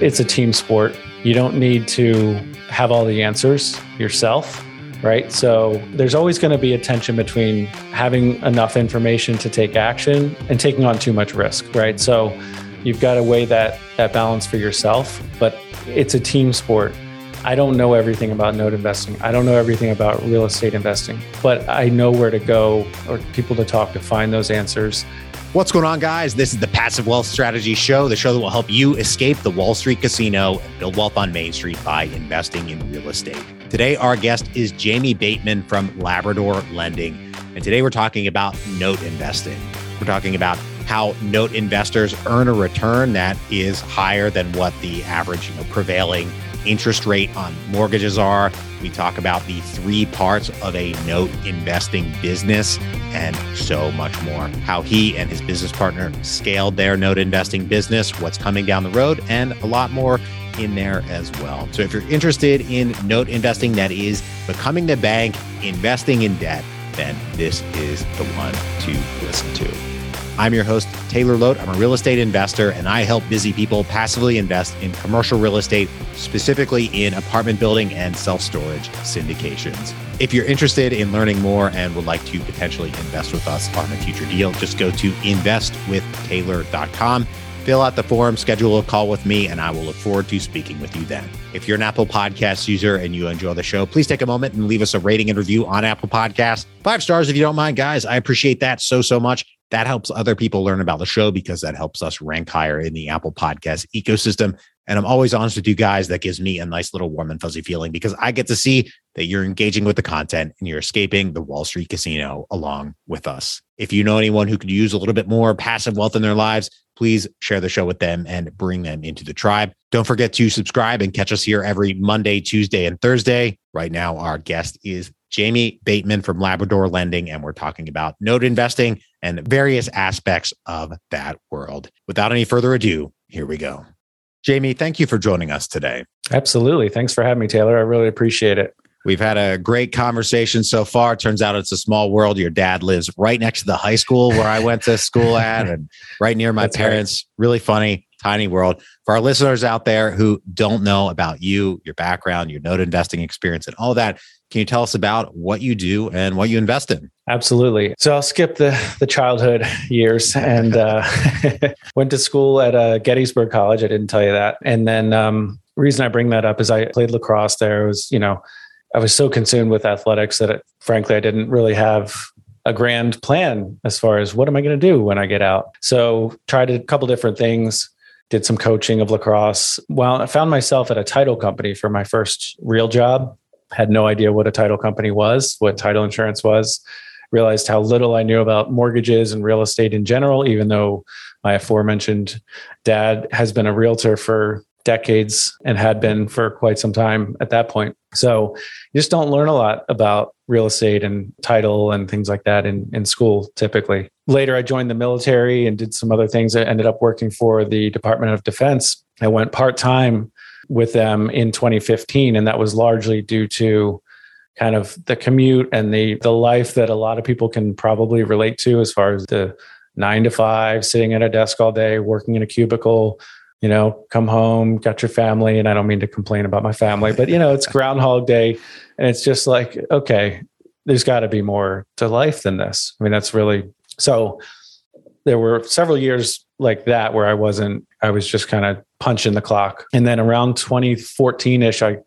It's a team sport. You don't need to have all the answers yourself, right? So there's always going to be a tension between having enough information to take action and taking on too much risk, right? So you've got to weigh that that balance for yourself, but it's a team sport. I don't know everything about note investing. I don't know everything about real estate investing, but I know where to go or people to talk to find those answers. What's going on, guys? This is the Passive Wealth Strategy Show, the show that will help you escape the Wall Street casino and build wealth on Main Street by investing in real estate. Today, our guest is Jamie Bateman from Labrador Lending. And today, we're talking about note investing. We're talking about how note investors earn a return that is higher than what the average you know, prevailing interest rate on mortgages are. We talk about the three parts of a note investing business and so much more. How he and his business partner scaled their note investing business, what's coming down the road, and a lot more in there as well. So if you're interested in note investing that is becoming the bank, investing in debt, then this is the one to listen to. I'm your host, Taylor Loht. I'm a real estate investor, and I help busy people passively invest in commercial real estate, specifically in apartment building and self storage syndications. If you're interested in learning more and would like to potentially invest with us on a future deal, just go to investwithtaylor.com. Fill out the form, schedule a call with me, and I will look forward to speaking with you then. If you're an Apple Podcast user and you enjoy the show, please take a moment and leave us a rating and review on Apple Podcasts. Five stars if you don't mind, guys. I appreciate that so, so much. That helps other people learn about the show because that helps us rank higher in the Apple Podcast ecosystem. And I'm always honest with you guys. That gives me a nice little warm and fuzzy feeling because I get to see that you're engaging with the content and you're escaping the Wall Street casino along with us. If you know anyone who could use a little bit more passive wealth in their lives, please share the show with them and bring them into the tribe. Don't forget to subscribe and catch us here every Monday, Tuesday, and Thursday. Right now, our guest is Jamie Bateman from Labrador Lending, and we're talking about note investing and various aspects of that world. Without any further ado, here we go. Jamie, thank you for joining us today. Absolutely. Thanks for having me, Taylor. I really appreciate it. We've had a great conversation so far. Turns out it's a small world. Your dad lives right next to the high school where I went to school at and right near my That's parents. Right. Really funny, tiny world. For our listeners out there who don't know about you, your background, your note investing experience, and all that, can you tell us about what you do and what you invest in? Absolutely. So I'll skip the the childhood years and uh, went to school at uh, Gettysburg College. I didn't tell you that. And then um, reason I bring that up is I played lacrosse there. It was you know I was so consumed with athletics that it, frankly I didn't really have a grand plan as far as what am I going to do when I get out. So tried a couple different things did some coaching of lacrosse. Well, I found myself at a title company for my first real job had no idea what a title company was, what title insurance was, realized how little I knew about mortgages and real estate in general, even though my aforementioned dad has been a realtor for decades and had been for quite some time at that point. So you just don't learn a lot about real estate and title and things like that in, in school typically. Later, I joined the military and did some other things. I ended up working for the Department of Defense. I went part time with them in 2015 and that was largely due to kind of the commute and the the life that a lot of people can probably relate to as far as the 9 to 5 sitting at a desk all day working in a cubicle you know come home got your family and I don't mean to complain about my family but you know it's groundhog day and it's just like okay there's got to be more to life than this. I mean that's really so there were several years like that where I wasn't, I was just kind of punching the clock. And then around 2014 ish, I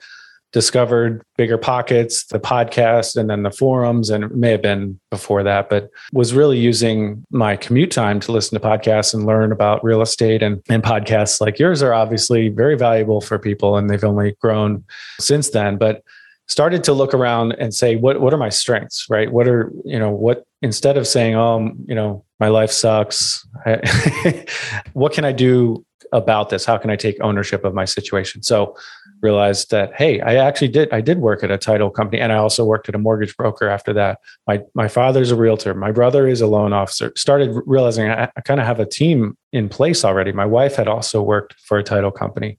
discovered Bigger Pockets, the podcast, and then the forums. And it may have been before that, but was really using my commute time to listen to podcasts and learn about real estate. And, and podcasts like yours are obviously very valuable for people, and they've only grown since then. But started to look around and say what what are my strengths right what are you know what instead of saying oh you know my life sucks. What can i do about this? How can i take ownership of my situation? So realized that hey i actually did i did work at a title company and i also worked at a mortgage broker after that. My my father's a realtor. My brother is a loan officer. Started realizing i, I kind of have a team in place already. My wife had also worked for a title company.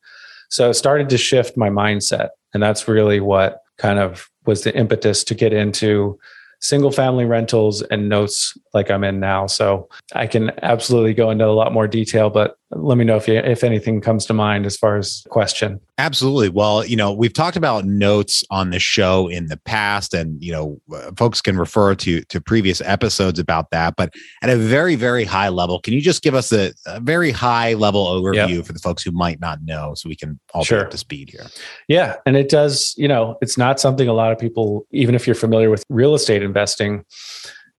So started to shift my mindset. And that's really what kind of was the impetus to get into single family rentals and notes like I'm in now. So I can absolutely go into a lot more detail, but let me know if you, if anything comes to mind as far as question. Absolutely. Well, you know, we've talked about notes on the show in the past, and you know, uh, folks can refer to to previous episodes about that. But at a very very high level, can you just give us a, a very high level overview yep. for the folks who might not know, so we can all sure. be up to speed here? Yeah, and it does. You know, it's not something a lot of people, even if you're familiar with real estate investing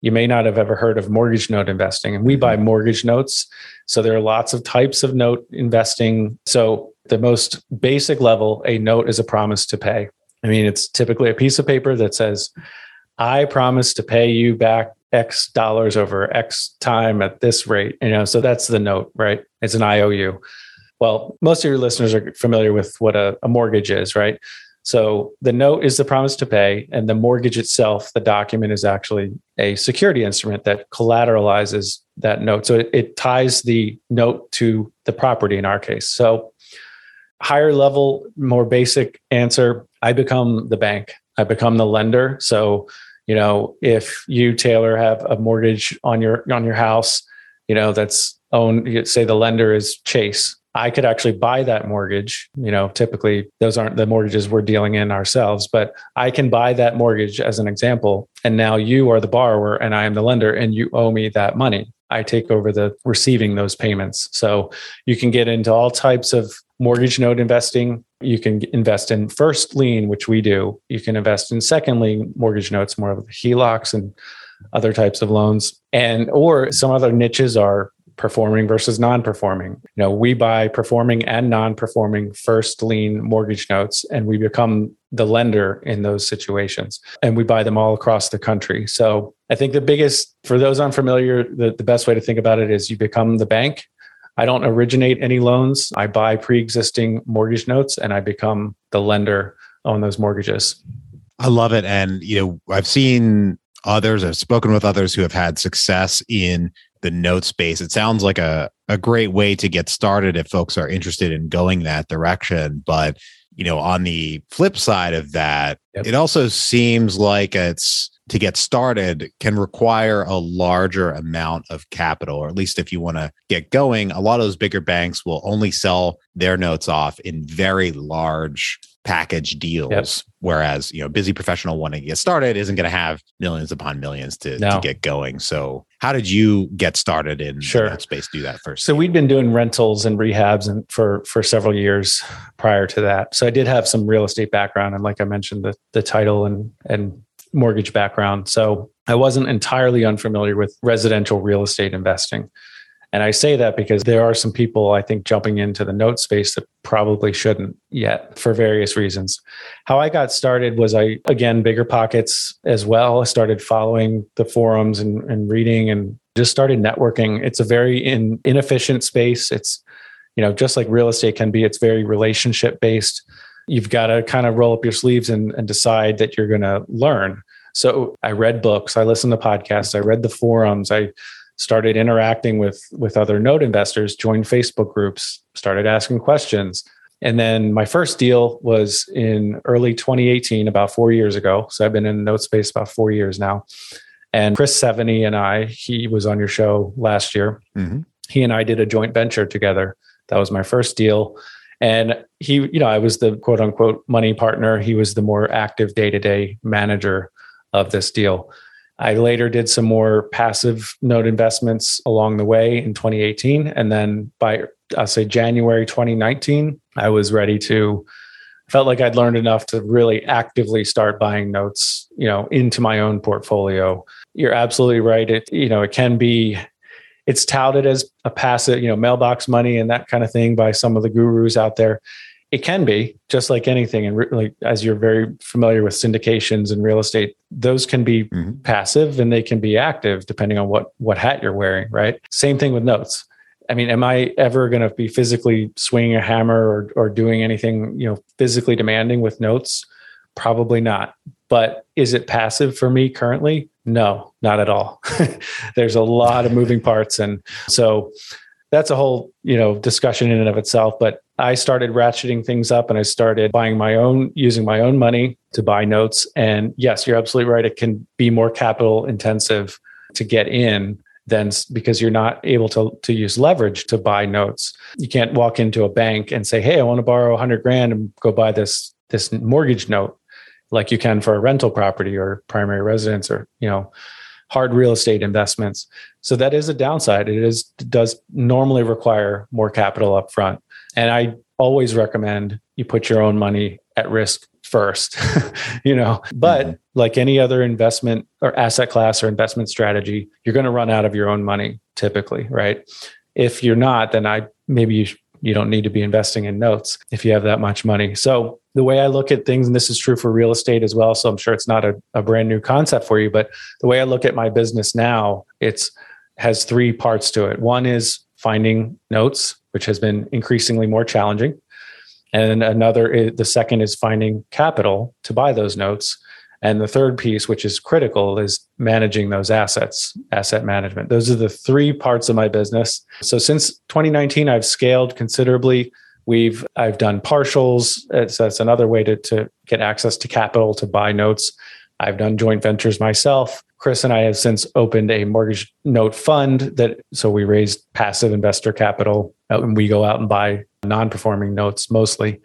you may not have ever heard of mortgage note investing, and we buy mm-hmm. mortgage notes. So there are lots of types of note investing. So the most basic level, a note is a promise to pay. I mean, it's typically a piece of paper that says, I promise to pay you back X dollars over X time at this rate. You know, so that's the note, right? It's an IOU. Well, most of your listeners are familiar with what a, a mortgage is, right? So the note is the promise to pay, and the mortgage itself, the document is actually a security instrument that collateralizes that note. So it, it ties the note to the property in our case. So higher level, more basic answer, I become the bank. I become the lender. So, you know, if you Taylor have a mortgage on your on your house, you know, that's owned, say the lender is Chase I could actually buy that mortgage. You know, typically those aren't the mortgages we're dealing in ourselves, but I can buy that mortgage as an example. And now you are the borrower and I am the lender and you owe me that money. I take over the receiving those payments. So you can get into all types of mortgage note investing. You can invest in first lien, which we do. You can invest in second lien mortgage notes, more of the HELOCs and other types of loans. And or some other niches are performing versus non-performing. You know, we buy performing and non-performing first lien mortgage notes and we become the lender in those situations and we buy them all across the country. So, I think the biggest for those unfamiliar the, the best way to think about it is you become the bank. I don't originate any loans. I buy pre-existing mortgage notes and I become the lender on those mortgages. I love it and you know, I've seen others, I've spoken with others who have had success in the note space. It sounds like a, a great way to get started if folks are interested in going that direction. But, you know, on the flip side of that, yep. it also seems like it's to get started can require a larger amount of capital, or at least if you want to get going, a lot of those bigger banks will only sell their notes off in very large package deals. Yep. Whereas, you know, busy professional wanting to get started isn't going to have millions upon millions to, no. to get going. So how did you get started in sure. that space? Do that first. So we'd been doing rentals and rehabs and for for several years prior to that. So I did have some real estate background and like I mentioned, the the title and and mortgage background. So I wasn't entirely unfamiliar with residential real estate investing. And I say that because there are some people I think jumping into the note space that probably shouldn't yet for various reasons. How I got started was I, again, bigger pockets as well. I started following the forums and, and reading and just started networking. It's a very in, inefficient space. It's, you know, just like real estate can be, it's very relationship based. You've got to kind of roll up your sleeves and, and decide that you're going to learn. So I read books, I listened to podcasts, I read the forums, I started interacting with with other note investors joined facebook groups started asking questions. And then my first deal was in early 2018 about four years ago. So i've been in the note space about four years now. And chris seveney and i he was on your show last year. Mm-hmm. he and i did a joint venture together. That was my first deal. And he you know i was the quote unquote money partner. He was the more active day-to-day manager of this deal I later did some more passive note investments along the way in 2018. And then by, I'll say January 2019, I was ready to, felt like I'd learned enough to really actively start buying notes, you know, into my own portfolio. You're absolutely right. It, you know, it can be, it's touted as a passive, you know, mailbox money and that kind of thing by some of the gurus out there it can be just like anything and re- like as you're very familiar with syndications and real estate those can be mm-hmm. passive and they can be active depending on what what hat you're wearing right? Same thing with notes. I mean am i ever going to be physically swinging a hammer or or doing anything you know physically demanding with notes? Probably not. But is it passive for me currently? No not at all. There's a lot of moving parts and so that's a whole you know discussion in and of itself but i started ratcheting things up and i started buying my own using my own money to buy notes and yes you're absolutely right it can be more capital intensive to get in than because you're not able to to use leverage to buy notes. You can't walk into a bank and say, "Hey, I want to borrow 100 grand and go buy this this mortgage note," like you can for a rental property or primary residence or you know hard real estate investments. So that is a downside. It is does normally require more capital up front. And I always recommend you put your own money at risk first, you know. But mm-hmm. like any other investment or asset class or investment strategy, you're going to run out of your own money typically, right? If you're not, then I maybe you you don't need to be investing in notes if you have that much money. So the way I look at things, and this is true for real estate as well. So I'm sure it's not a, a brand new concept for you, but the way I look at my business now, it's has three parts to it. One is finding notes, which has been increasingly more challenging. And another, is, the second is finding capital to buy those notes. And the third piece, which is critical, is managing those assets, asset management. Those are the three parts of my business. So since 2019, I've scaled considerably. We've I've done partials. So that's another way to, to get access to capital to buy notes. I've done joint ventures myself. Chris and I have since opened a mortgage note fund that so we raised passive investor capital and we go out and buy non-performing notes mostly.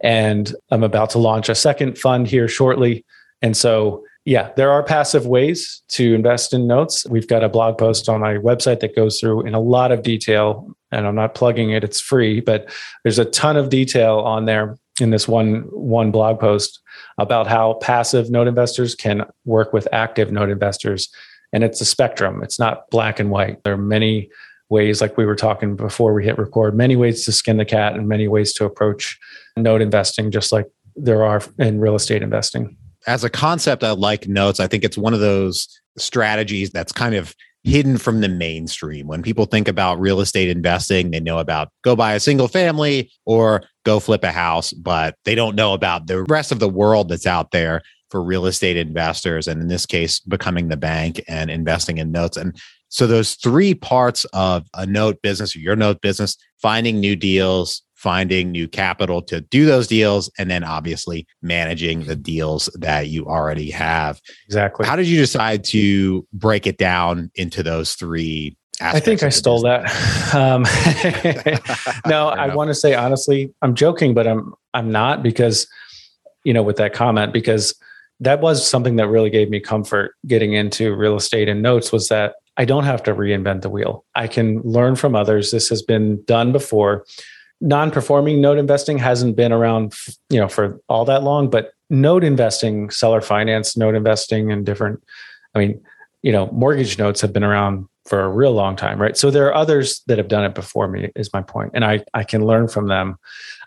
And I'm about to launch a second fund here shortly and so, yeah, there are passive ways to invest in notes. We've got a blog post on my website that goes through in a lot of detail, and I'm not plugging it; it's free, but there's a ton of detail on there in this one one blog post about how passive note investors can work with active note investors, and it's a spectrum. It's not black and white. There are many ways, like we were talking before we hit record, many ways to skin the cat and many ways to approach note investing, just like there are in real estate investing as a concept, I like notes. I think it's one of those strategies that's kind of hidden from the mainstream. When people think about real estate investing, they know about go buy a single family or go flip a house, but they don't know about the rest of the world that's out there for real estate investors. And in this case, becoming the bank and investing in notes. And so those three parts of a note business or your note business, finding new deals, finding new capital to do those deals, and then obviously managing the deals that you already have. Exactly. How did you decide to break it down into those three I think I stole business? that. Um, no, I want to say honestly, I'm joking, but I'm I'm not because you know with that comment because that was something that really gave me comfort getting into real estate and notes was that I don't have to reinvent the wheel. I can learn from others. This has been done before non-performing note investing hasn't been around you know for all that long but note investing seller finance note investing and different i mean you know mortgage notes have been around for a real long time right? So there are others that have done it before me is my point and i i can learn from them.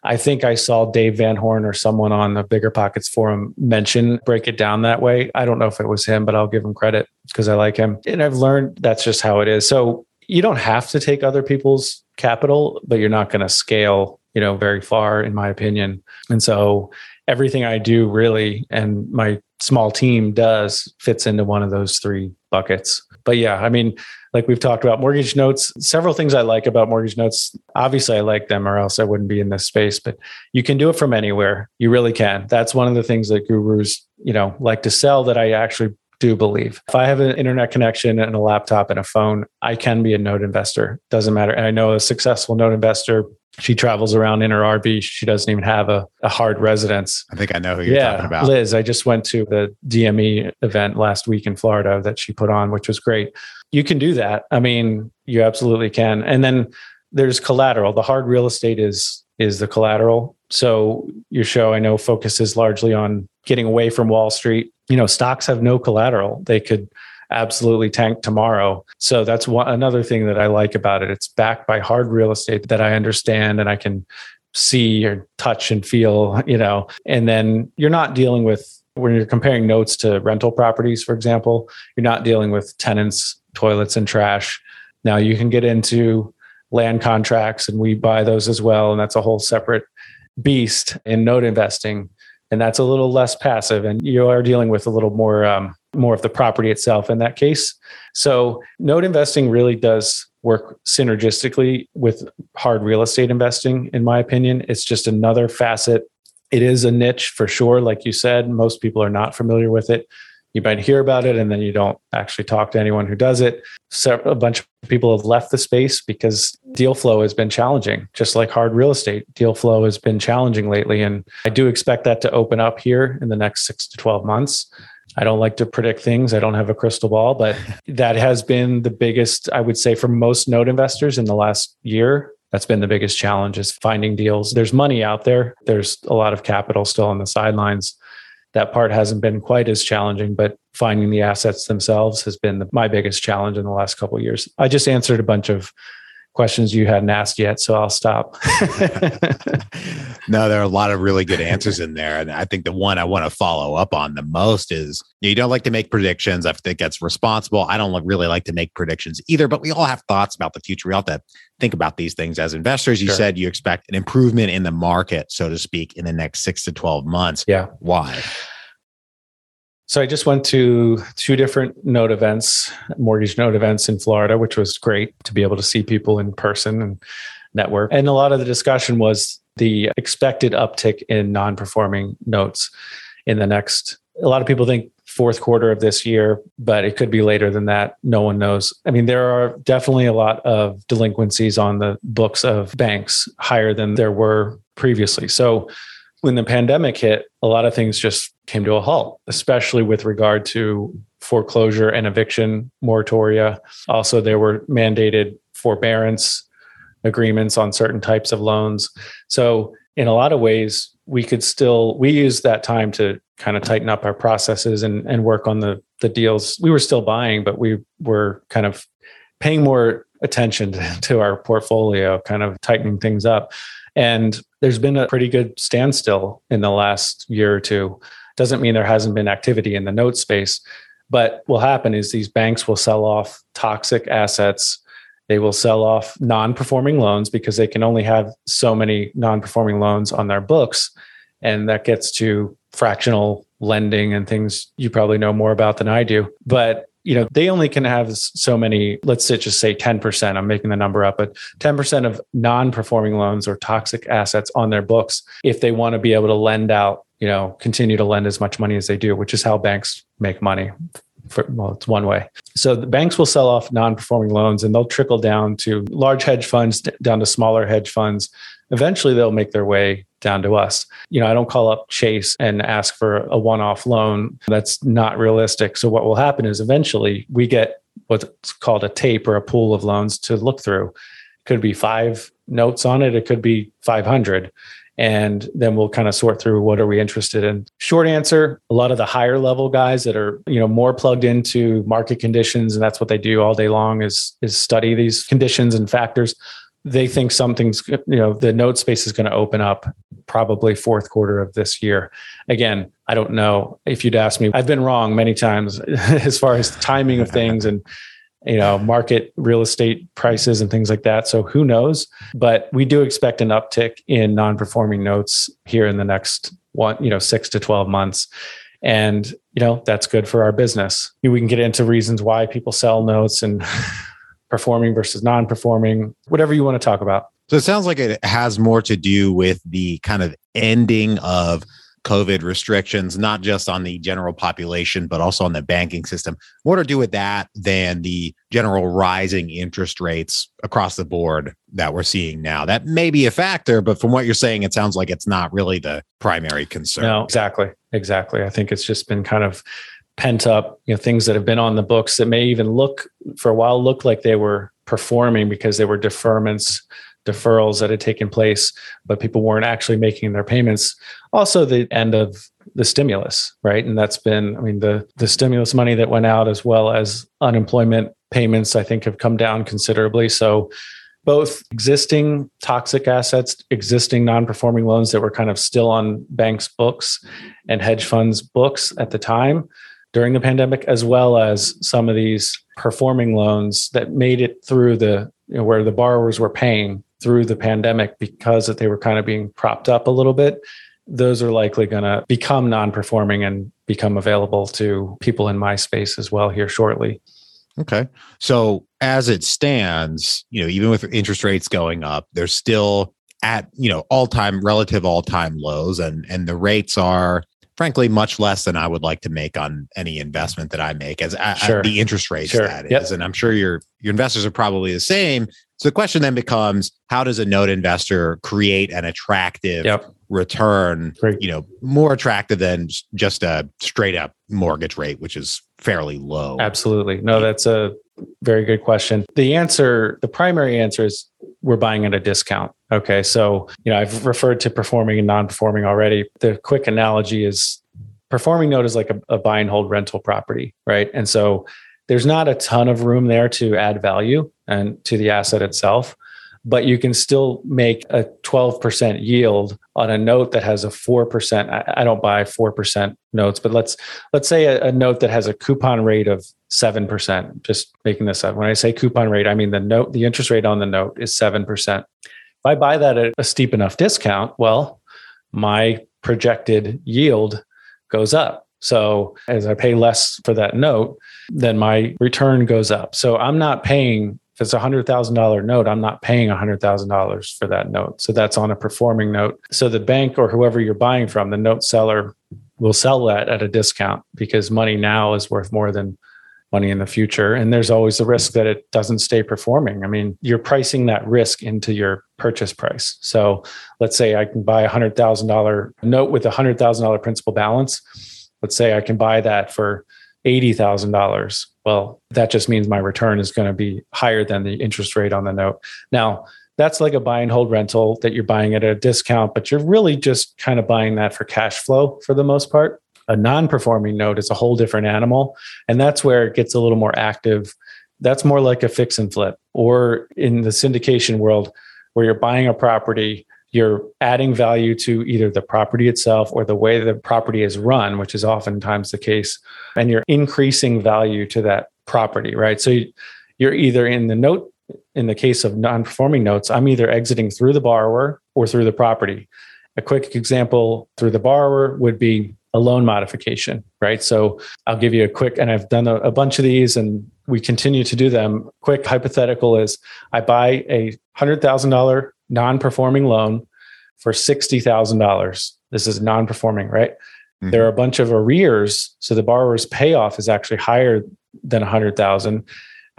I think i saw dave van horn or someone on the bigger pockets forum mention break it down that way. I don't know if it was him but i'll give him credit because i like him. And i've learned that's just how it is. So you don't have to take other people's capital, but you're not going to scale, you know, very far, in my opinion. And so everything I do really and my small team does fits into one of those three buckets. But yeah, I mean, like we've talked about mortgage notes, several things I like about mortgage notes. Obviously, I like them or else I wouldn't be in this space, but you can do it from anywhere. You really can. That's one of the things that gurus, you know, like to sell that I actually do believe. If I have an internet connection and a laptop and a phone, I can be a note investor. Doesn't matter. And I know a successful note investor. She travels around in her RV. She doesn't even have a, a hard residence. I think I know who you're yeah, talking about. Liz, I just went to the DME event last week in Florida that she put on, which was great. You can do that. I mean, you absolutely can. And then there's collateral. The hard real estate is is the collateral. So your show I know focuses largely on getting away from Wall Street you know, stocks have no collateral. They could absolutely tank tomorrow. So that's one another thing that I like about it. It's backed by hard real estate that I understand and I can see or touch and feel, you know. And then you're not dealing with when you're comparing notes to rental properties, for example, you're not dealing with tenants, toilets, and trash. Now you can get into land contracts and we buy those as well. And that's a whole separate beast in note investing and that's a little less passive and you are dealing with a little more um, more of the property itself in that case so note investing really does work synergistically with hard real estate investing in my opinion it's just another facet it is a niche for sure like you said most people are not familiar with it you might hear about it and then you don't actually talk to anyone who does it. So a bunch of people have left the space because deal flow has been challenging, just like hard real estate. Deal flow has been challenging lately. And I do expect that to open up here in the next six to 12 months. I don't like to predict things. I don't have a crystal ball, but that has been the biggest, I would say, for most note investors in the last year. That's been the biggest challenge is finding deals. There's money out there. There's a lot of capital still on the sidelines that part hasn't been quite as challenging, but finding the assets themselves has been the, my biggest challenge in the last couple years. I just answered a bunch of questions you hadn't asked yet, so I'll stop. no, there are a lot of really good answers in there. And I think the one I want to follow up on the most is you don't like to make predictions. I think that's responsible. I don't really like to make predictions either, but we all have thoughts about the future. We all have to think about these things as investors. You sure. said you expect an improvement in the market, so to speak, in the next six to 12 months. Yeah. Why? So I just went to two different note events, mortgage note events in Florida, which was great to be able to see people in person and network. And a lot of the discussion was the expected uptick in non-performing notes in the next a lot of people think fourth quarter of this year, but it could be later than that. No one knows. I mean, there are definitely a lot of delinquencies on the books of banks higher than there were previously. So when the pandemic hit, a lot of things just came to a halt, especially with regard to foreclosure and eviction moratoria. Also, there were mandated forbearance agreements on certain types of loans. So, in a lot of ways, we could still we used that time to kind of tighten up our processes and and work on the the deals. We were still buying, but we were kind of paying more attention to our portfolio, kind of tightening things up. And there's been a pretty good standstill in the last year or two. Doesn't mean there hasn't been activity in the note space, but what will happen is these banks will sell off toxic assets. They will sell off non performing loans because they can only have so many non performing loans on their books. And that gets to fractional lending and things you probably know more about than I do. But you know they only can have so many let's say just say 10% i'm making the number up but 10% of non-performing loans or toxic assets on their books if they want to be able to lend out you know continue to lend as much money as they do which is how banks make money for, well it's one way so the banks will sell off non-performing loans and they'll trickle down to large hedge funds down to smaller hedge funds eventually they'll make their way down to us. You know, I don't call up Chase and ask for a one off loan. That's not realistic. So, what will happen is eventually we get what's called a tape or a pool of loans to look through. It could be five notes on it, it could be 500. And then we'll kind of sort through what are we interested in. Short answer, a lot of the higher level guys that are, you know, more plugged into market conditions and that's what they do all day long is is study these conditions and factors. They think something's you know the note space is going to open up probably fourth quarter of this year. Again i don't know. If you'd ask me i've been wrong many times as far as timing of things and you know market real estate prices and things like that. So who knows? But we do expect an uptick in non-performing notes here in the next one you know 6 to 12 months. And you know that's good for our business. We can get into reasons why people sell notes and performing versus non-performing, whatever you want to talk about. So it sounds like it has more to do with the kind of ending of COVID restrictions, not just on the general population, but also on the banking system. More to do with that than the general rising interest rates across the board that we're seeing now. That may be a factor, but from what you're saying, it sounds like it's not really the primary concern. No, exactly. Exactly. I think it's just been kind of pent up, you know, things that have been on the books that may even look for a while look like they were performing because they were deferments, deferrals that had taken place, but people weren't actually making their payments. Also, the end of the stimulus, right? And that's been, I mean, the the stimulus money that went out as well as unemployment payments, I think, have come down considerably. So both existing toxic assets, existing non-performing loans that were kind of still on banks' books and hedge funds' books at the time, during the pandemic, as well as some of these performing loans that made it through the you know, where the borrowers were paying through the pandemic because that they were kind of being propped up a little bit. Those are likely going to become non-performing and become available to people in my space as well here shortly. Okay. So as it stands, you know, even with interest rates going up, they're still at, you know, all-time relative all-time lows and and the rates are frankly much less than I would like to make on any investment that I make as sure. the interest rates sure. that yep. is. And I'm sure your your investors are probably the same. So the question then becomes how does a note investor create an attractive yep. return, Great. you know, more attractive than just a straight up mortgage rate, which is fairly low. Absolutely. No, that's a very good question. The answer, the primary answer is we're buying at a discount. Okay. So, you know, I've referred to performing and non performing already. The quick analogy is performing note is like a, a buy and hold rental property, right? And so there's not a ton of room there to add value and to the asset itself but you can still make a 12% yield on a note that has a 4% I, I don't buy 4% notes but let's let's say a, a, note that has a coupon rate of 7% just making this up when i say coupon rate i mean the note the interest rate on the note is 7% if i buy that at a steep enough discount well my projected yield goes up so as I pay less for that note, then my return goes up. So I'm not paying if it's a hundred thousand dollar note, I'm not paying a hundred thousand dollars for that note. So that's on a performing note. So the bank or whoever you're buying from, the note seller will sell that at a discount because money now is worth more than money in the future. And there's always the risk that it doesn't stay performing. I mean, you're pricing that risk into your purchase price. So let's say I can buy a hundred thousand dollar note with a hundred thousand dollar principal balance let's say I can buy that for $80,000. Well, that just means my return is going to be higher than the interest rate on the note. Now, that's like a buy and hold rental that you're buying at a discount, but you're really just kind of buying that for cash flow for the most part. A non performing note is a whole different animal. And that's where it gets a little more active. That's more like a fix and flip, or in the syndication world, where you're buying a property you're adding value to either the property itself or the way the property is run, which is oftentimes the case, and you're increasing value to that property, right? So you're either in the note, in the case of non performing notes, I'm either exiting through the borrower or through the property. A quick example through the borrower would be a loan modification, right? So I'll give you a quick, and I've done a, a bunch of these and we continue to do them. Quick hypothetical is I buy a $100,000 non performing loan for $60,000. This is non performing, right? Mm-hmm. There are a bunch of arrears. So the borrower's payoff is actually higher than 100,000.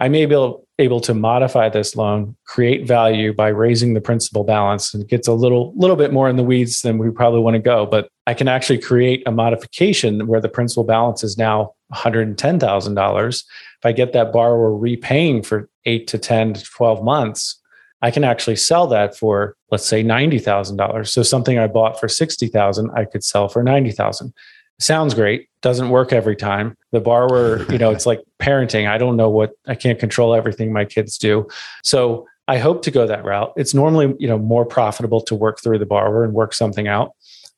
I may be able, able to modify this loan, create value by raising the principal balance. And it gets a little, little bit more in the weeds than we probably want to go, but I can actually create a modification where the principal balance is now $110,000. If I get that borrower repaying for eight to 10 to 12 months, I can actually sell that for, let's say, $90,000. So something I bought for 60,000, I could sell for 90,000. Sounds great. Doesn't work every time. The borrower, you know, it's like parenting. I don't know what I can't control everything my kids do. So I hope to go that route. It's normally, you know, more profitable to work through the borrower and work something out.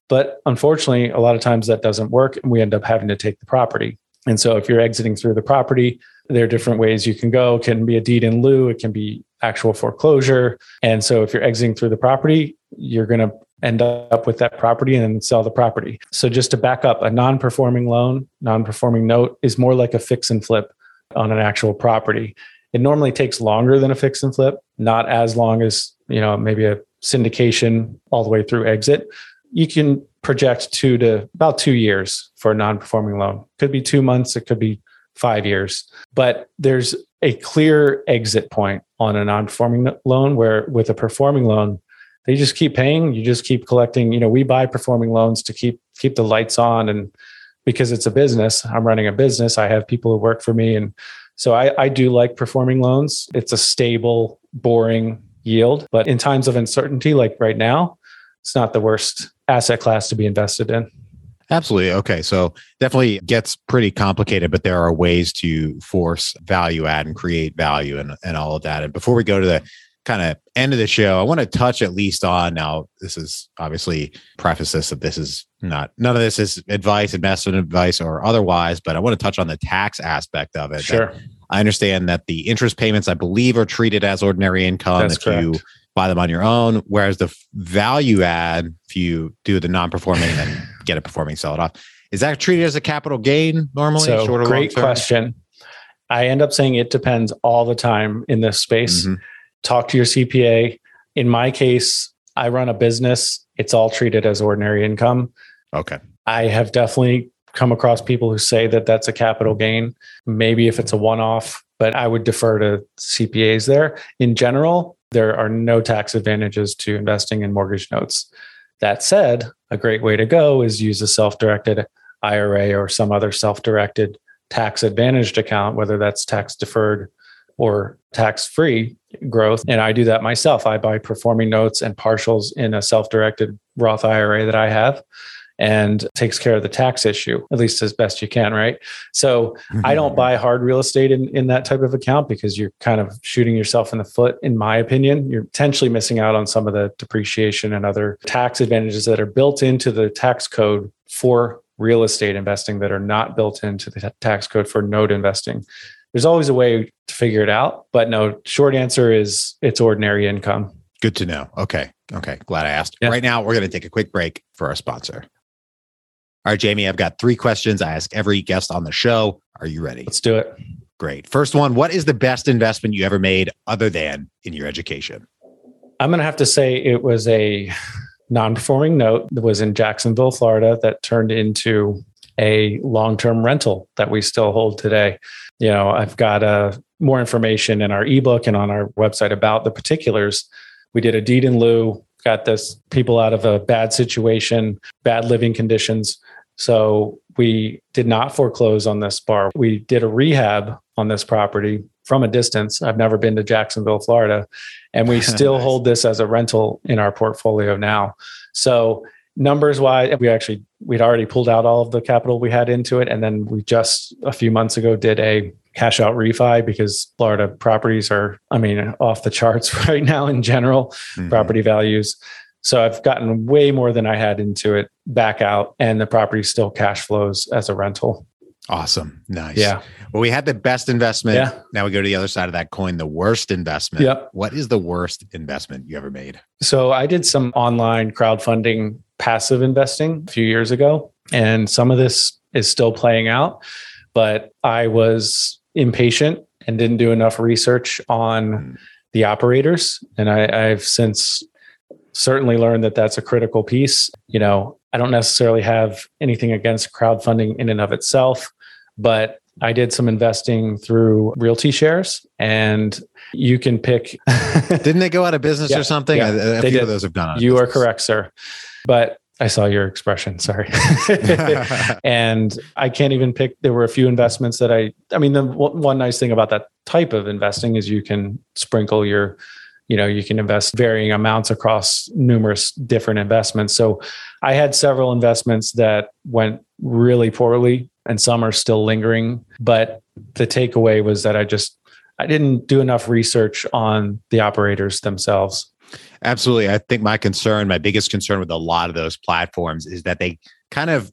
But unfortunately, a lot of times that doesn't work and we end up having to take the property. And so if you're exiting through the property, there are different ways you can go. It can be a deed in lieu, it can be actual foreclosure. And so if you're exiting through the property, you're going to end up with that property and then sell the property. So just to back up, a non-performing loan, non-performing note is more like a fix and flip on an actual property. It normally takes longer than a fix and flip, not as long as, you know, maybe a syndication all the way through exit. You can project 2 to about 2 years for a non-performing loan. Could be 2 months, it could be 5 years. But there's a clear exit point on a non-performing loan where with a performing loan they just keep paying. You just keep collecting. You know we buy performing loans to keep keep the lights on. And because it's a business i'm running a business i have people who work for me. And so i, I do like performing loans. It's a stable boring yield. But in times of uncertainty like right now it's not the worst asset class to be invested in. Absolutely. Okay. So definitely gets pretty complicated, but there are ways to force value add and create value and, and all of that. And before we go to the kind of end of the show, I want to touch at least on now, this is obviously preface this that this is not, none of this is advice, investment advice or otherwise, but I want to touch on the tax aspect of it. Sure. I understand that the interest payments, I believe, are treated as ordinary income. That's if correct. you buy them on your own. Whereas the value add, if you do the non-performing and get it performing, sell it off, is that treated as a capital gain normally? So great question. I end up saying it depends all the time in this space. Mm-hmm. Talk to your CPA. In my case, I run a business. It's all treated as ordinary income. Okay. I have definitely come across people who say that that's a capital gain. Maybe if it's a one off, but I would defer to CPAs there. In general, there are no tax advantages to investing in mortgage notes. That said, a great way to go is use a self directed IRA or some other self directed tax advantaged account, whether that's tax deferred or tax free growth. And I do that myself. I buy performing notes and partials in a self directed Roth IRA that I have and takes care of the tax issue, at least as best you can, right? So I don't mm-hmm. buy hard real estate in, in that type of account because you're kind of shooting yourself in the foot, in my opinion. You're potentially missing out on some of the depreciation and other tax advantages that are built into the tax code for real estate investing that are not built into the tax code for note investing. There's always a way to figure it out, but no, short answer is it's ordinary income. Good to know. Okay. Okay. Glad I asked. Yeah. Right now, we're going to take a quick break for our sponsor. All right, Jamie, I've got three questions I ask every guest on the show. Are you ready? Let's do it. Great. First one What is the best investment you ever made other than in your education? I'm going to have to say it was a non performing note that was in Jacksonville, Florida, that turned into a long term rental that we still hold today. You know, I've got uh, more information in our ebook and on our website about the particulars. We did a deed in lieu, got this people out of a bad situation, bad living conditions so we did not foreclose on this bar. We did a rehab on this property from a distance. I've never been to Jacksonville, Florida, and we still nice. hold this as a rental in our portfolio now. So numbers wise, we actually we'd already pulled out all of the capital we had into it, and then we just a few months ago did a cash out refi because Florida properties are, I mean, off the charts right now in general, mm-hmm. property values. So I've gotten way more than I had into it back out, and the property still cash flows as a rental. Awesome. Nice. Yeah. Well, we had the best investment. Yeah. Now we go to the other side of that coin, the worst investment. Yep. What is the worst investment you ever made? So I did some online crowdfunding passive investing a few years ago, and some of this is still playing out, but I was impatient and didn't do enough research on mm. the operators. And I, I've since certainly learned that that's a critical piece. You know, I don't necessarily have anything against crowdfunding in and of itself, but I did some investing through realty shares and you can pick. Didn't they go out of business yeah, or something? Yeah, a, a few did. of those have gone. You are correct, sir. But I saw your expression. Sorry. and I can't even pick. There were a few investments that I, I mean, the one nice thing about that type of investing is you can sprinkle your you know you can invest varying amounts across numerous different investments so i had several investments that went really poorly and some are still lingering but the takeaway was that i just i didn't do enough research on the operators themselves absolutely i think my concern my biggest concern with a lot of those platforms is that they kind of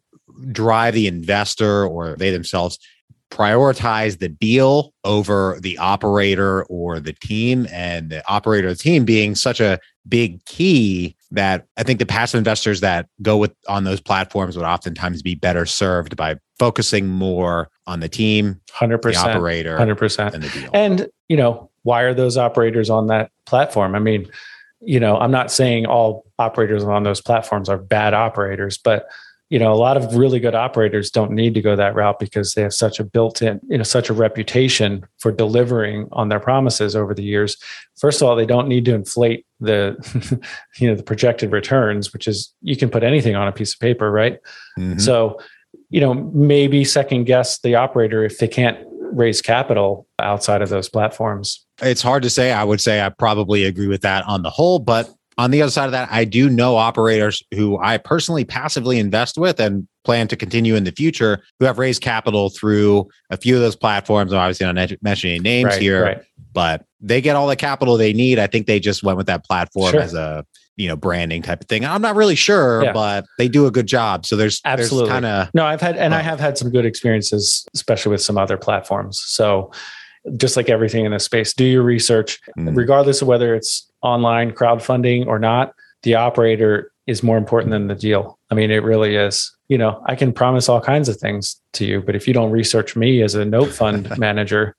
drive the investor or they themselves prioritize the deal over the operator or the team and the operator the team being such a big key that I think the passive investors that go with on those platforms would oftentimes be better served by focusing more on the team, 100%, the operator, 100%. and the deal. And, you know, why are those operators on that platform? I mean, you know, I'm not saying all operators on those platforms are bad operators, but you know a lot of really good operators don't need to go that route because they have such a built-in you know such a reputation for delivering on their promises over the years first of all they don't need to inflate the you know the projected returns which is you can put anything on a piece of paper right mm-hmm. so you know maybe second guess the operator if they can't raise capital outside of those platforms it's hard to say i would say i probably agree with that on the whole but on the other side of that, I do know operators who I personally passively invest with and plan to continue in the future who have raised capital through a few of those platforms. I'm obviously not mentioning names right, here, right. but they get all the capital they need. I think they just went with that platform sure. as a you know branding type of thing. I'm not really sure, yeah. but they do a good job. So there's absolutely kind of no. I've had and I have had some good experiences, especially with some other platforms. So just like everything in this space, do your research, mm. regardless of whether it's online crowdfunding or not. The operator is more important than the deal. I mean, it really is. You know, I can promise all kinds of things to you, but if you don't research me as a note fund manager,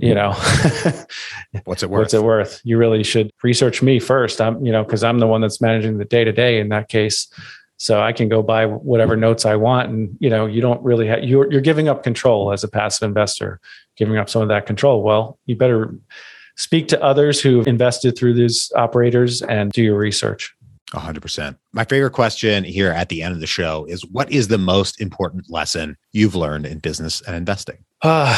you know, what's it worth? What's it worth? You really should research me first. I'm, you know, because I'm the one that's managing the day to day in that case. So I can go buy whatever notes I want, and you know, you don't really have you're you're giving up control as a passive investor, giving up some of that control. Well, you better speak to others who've invested through these operators and do your research. 100%. My favorite question here at the end of the show is what is the most important lesson you've learned in business and investing? Uh,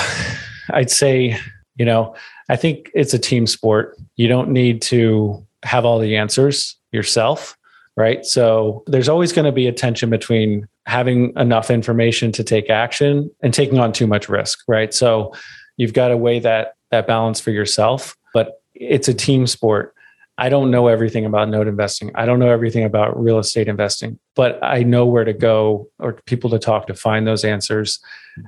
I'd say, you know, I think it's a team sport. You don't need to have all the answers yourself, right? So there's always going to be a tension between having enough information to take action and taking on too much risk, right? So you've got to weigh that that balance for yourself, but it's a team sport. I don't know everything about note investing. I don't know everything about real estate investing, but I know where to go or people to talk to find those answers.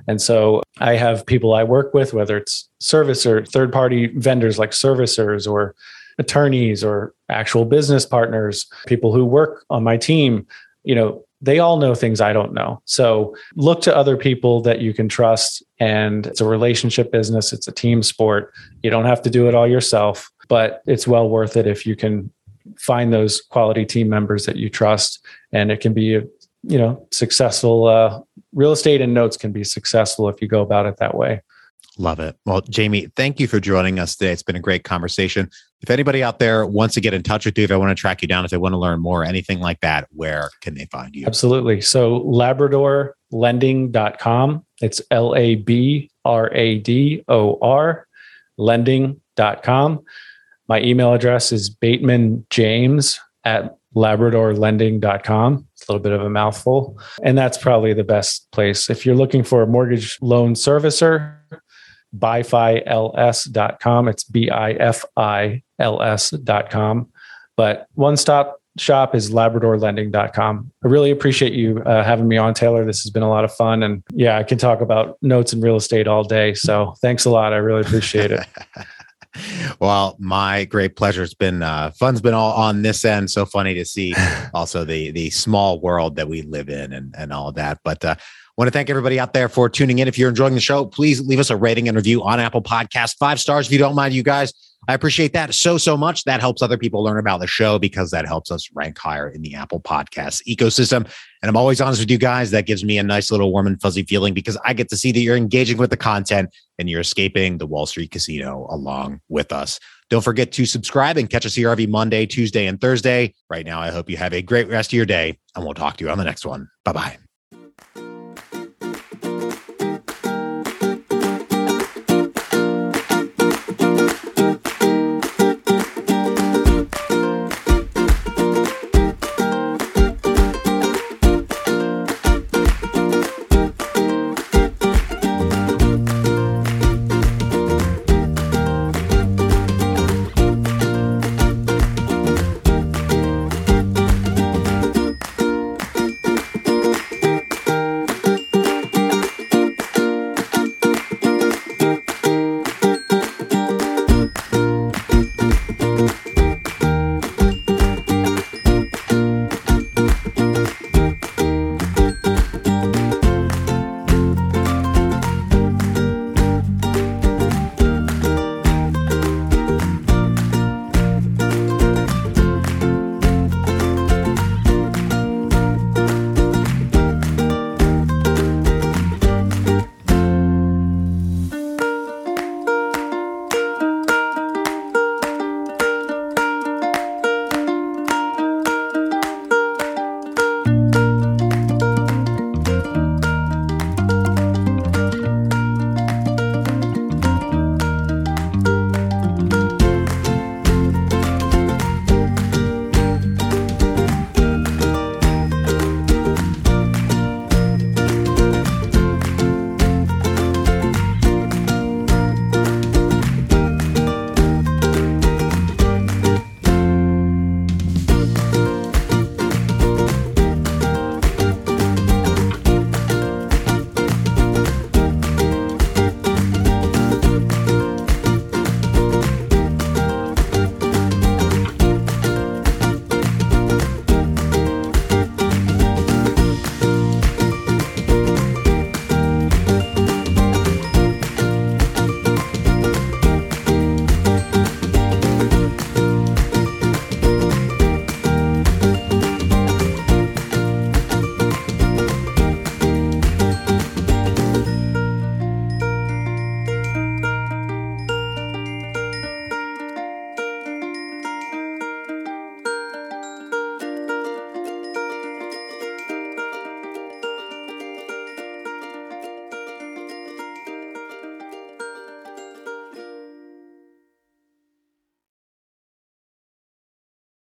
And so I have people I work with, whether it's service or third party vendors like servicers or attorneys or actual business partners, people who work on my team, you know, they all know things I don't know. So look to other people that you can trust. And it's a relationship business, it's a team sport. You don't have to do it all yourself but it's well worth it if you can find those quality team members that you trust and it can be a you know successful uh, real estate and notes can be successful if you go about it that way. Love it. Well jamie thank you for joining us today. It's been a great conversation. If anybody out there wants to get in touch with you if i want to track you down if they want to learn more anything like that where can they find you? Absolutely. So labradorlending.com it's l-a-b-r-a-d-o-r lending.com my email address is Bateman James at labradorlending.com. A little bit of a mouthful. And that's probably the best place. If you're looking for a mortgage loan servicer, bifils.com. It's B I F I L S.com. But one stop shop is labradorlending.com. I really appreciate you uh, having me on, Taylor. This has been a lot of fun. And yeah, I can talk about notes and real estate all day. So thanks a lot. I really appreciate it. well, my great pleasure. It's been uh, fun's been all on this end. So funny to see also the the small world that we live in and and all of that. But uh, want to thank everybody out there for tuning in. If you're enjoying the show, please leave us a rating and review on Apple Podcast. Five stars if you don't mind, you guys. I appreciate that so, so much. That helps other people learn about the show because that helps us rank higher in the Apple Podcast ecosystem. And I'm always honest with you guys. That gives me a nice little warm and fuzzy feeling because I get to see that you're engaging with the content and you're escaping the Wall Street casino along with us. Don't forget to subscribe and catch us here every Monday, Tuesday, and Thursday. Right now, I hope you have a great rest of your day, and we'll talk to you on the next one. Bye bye.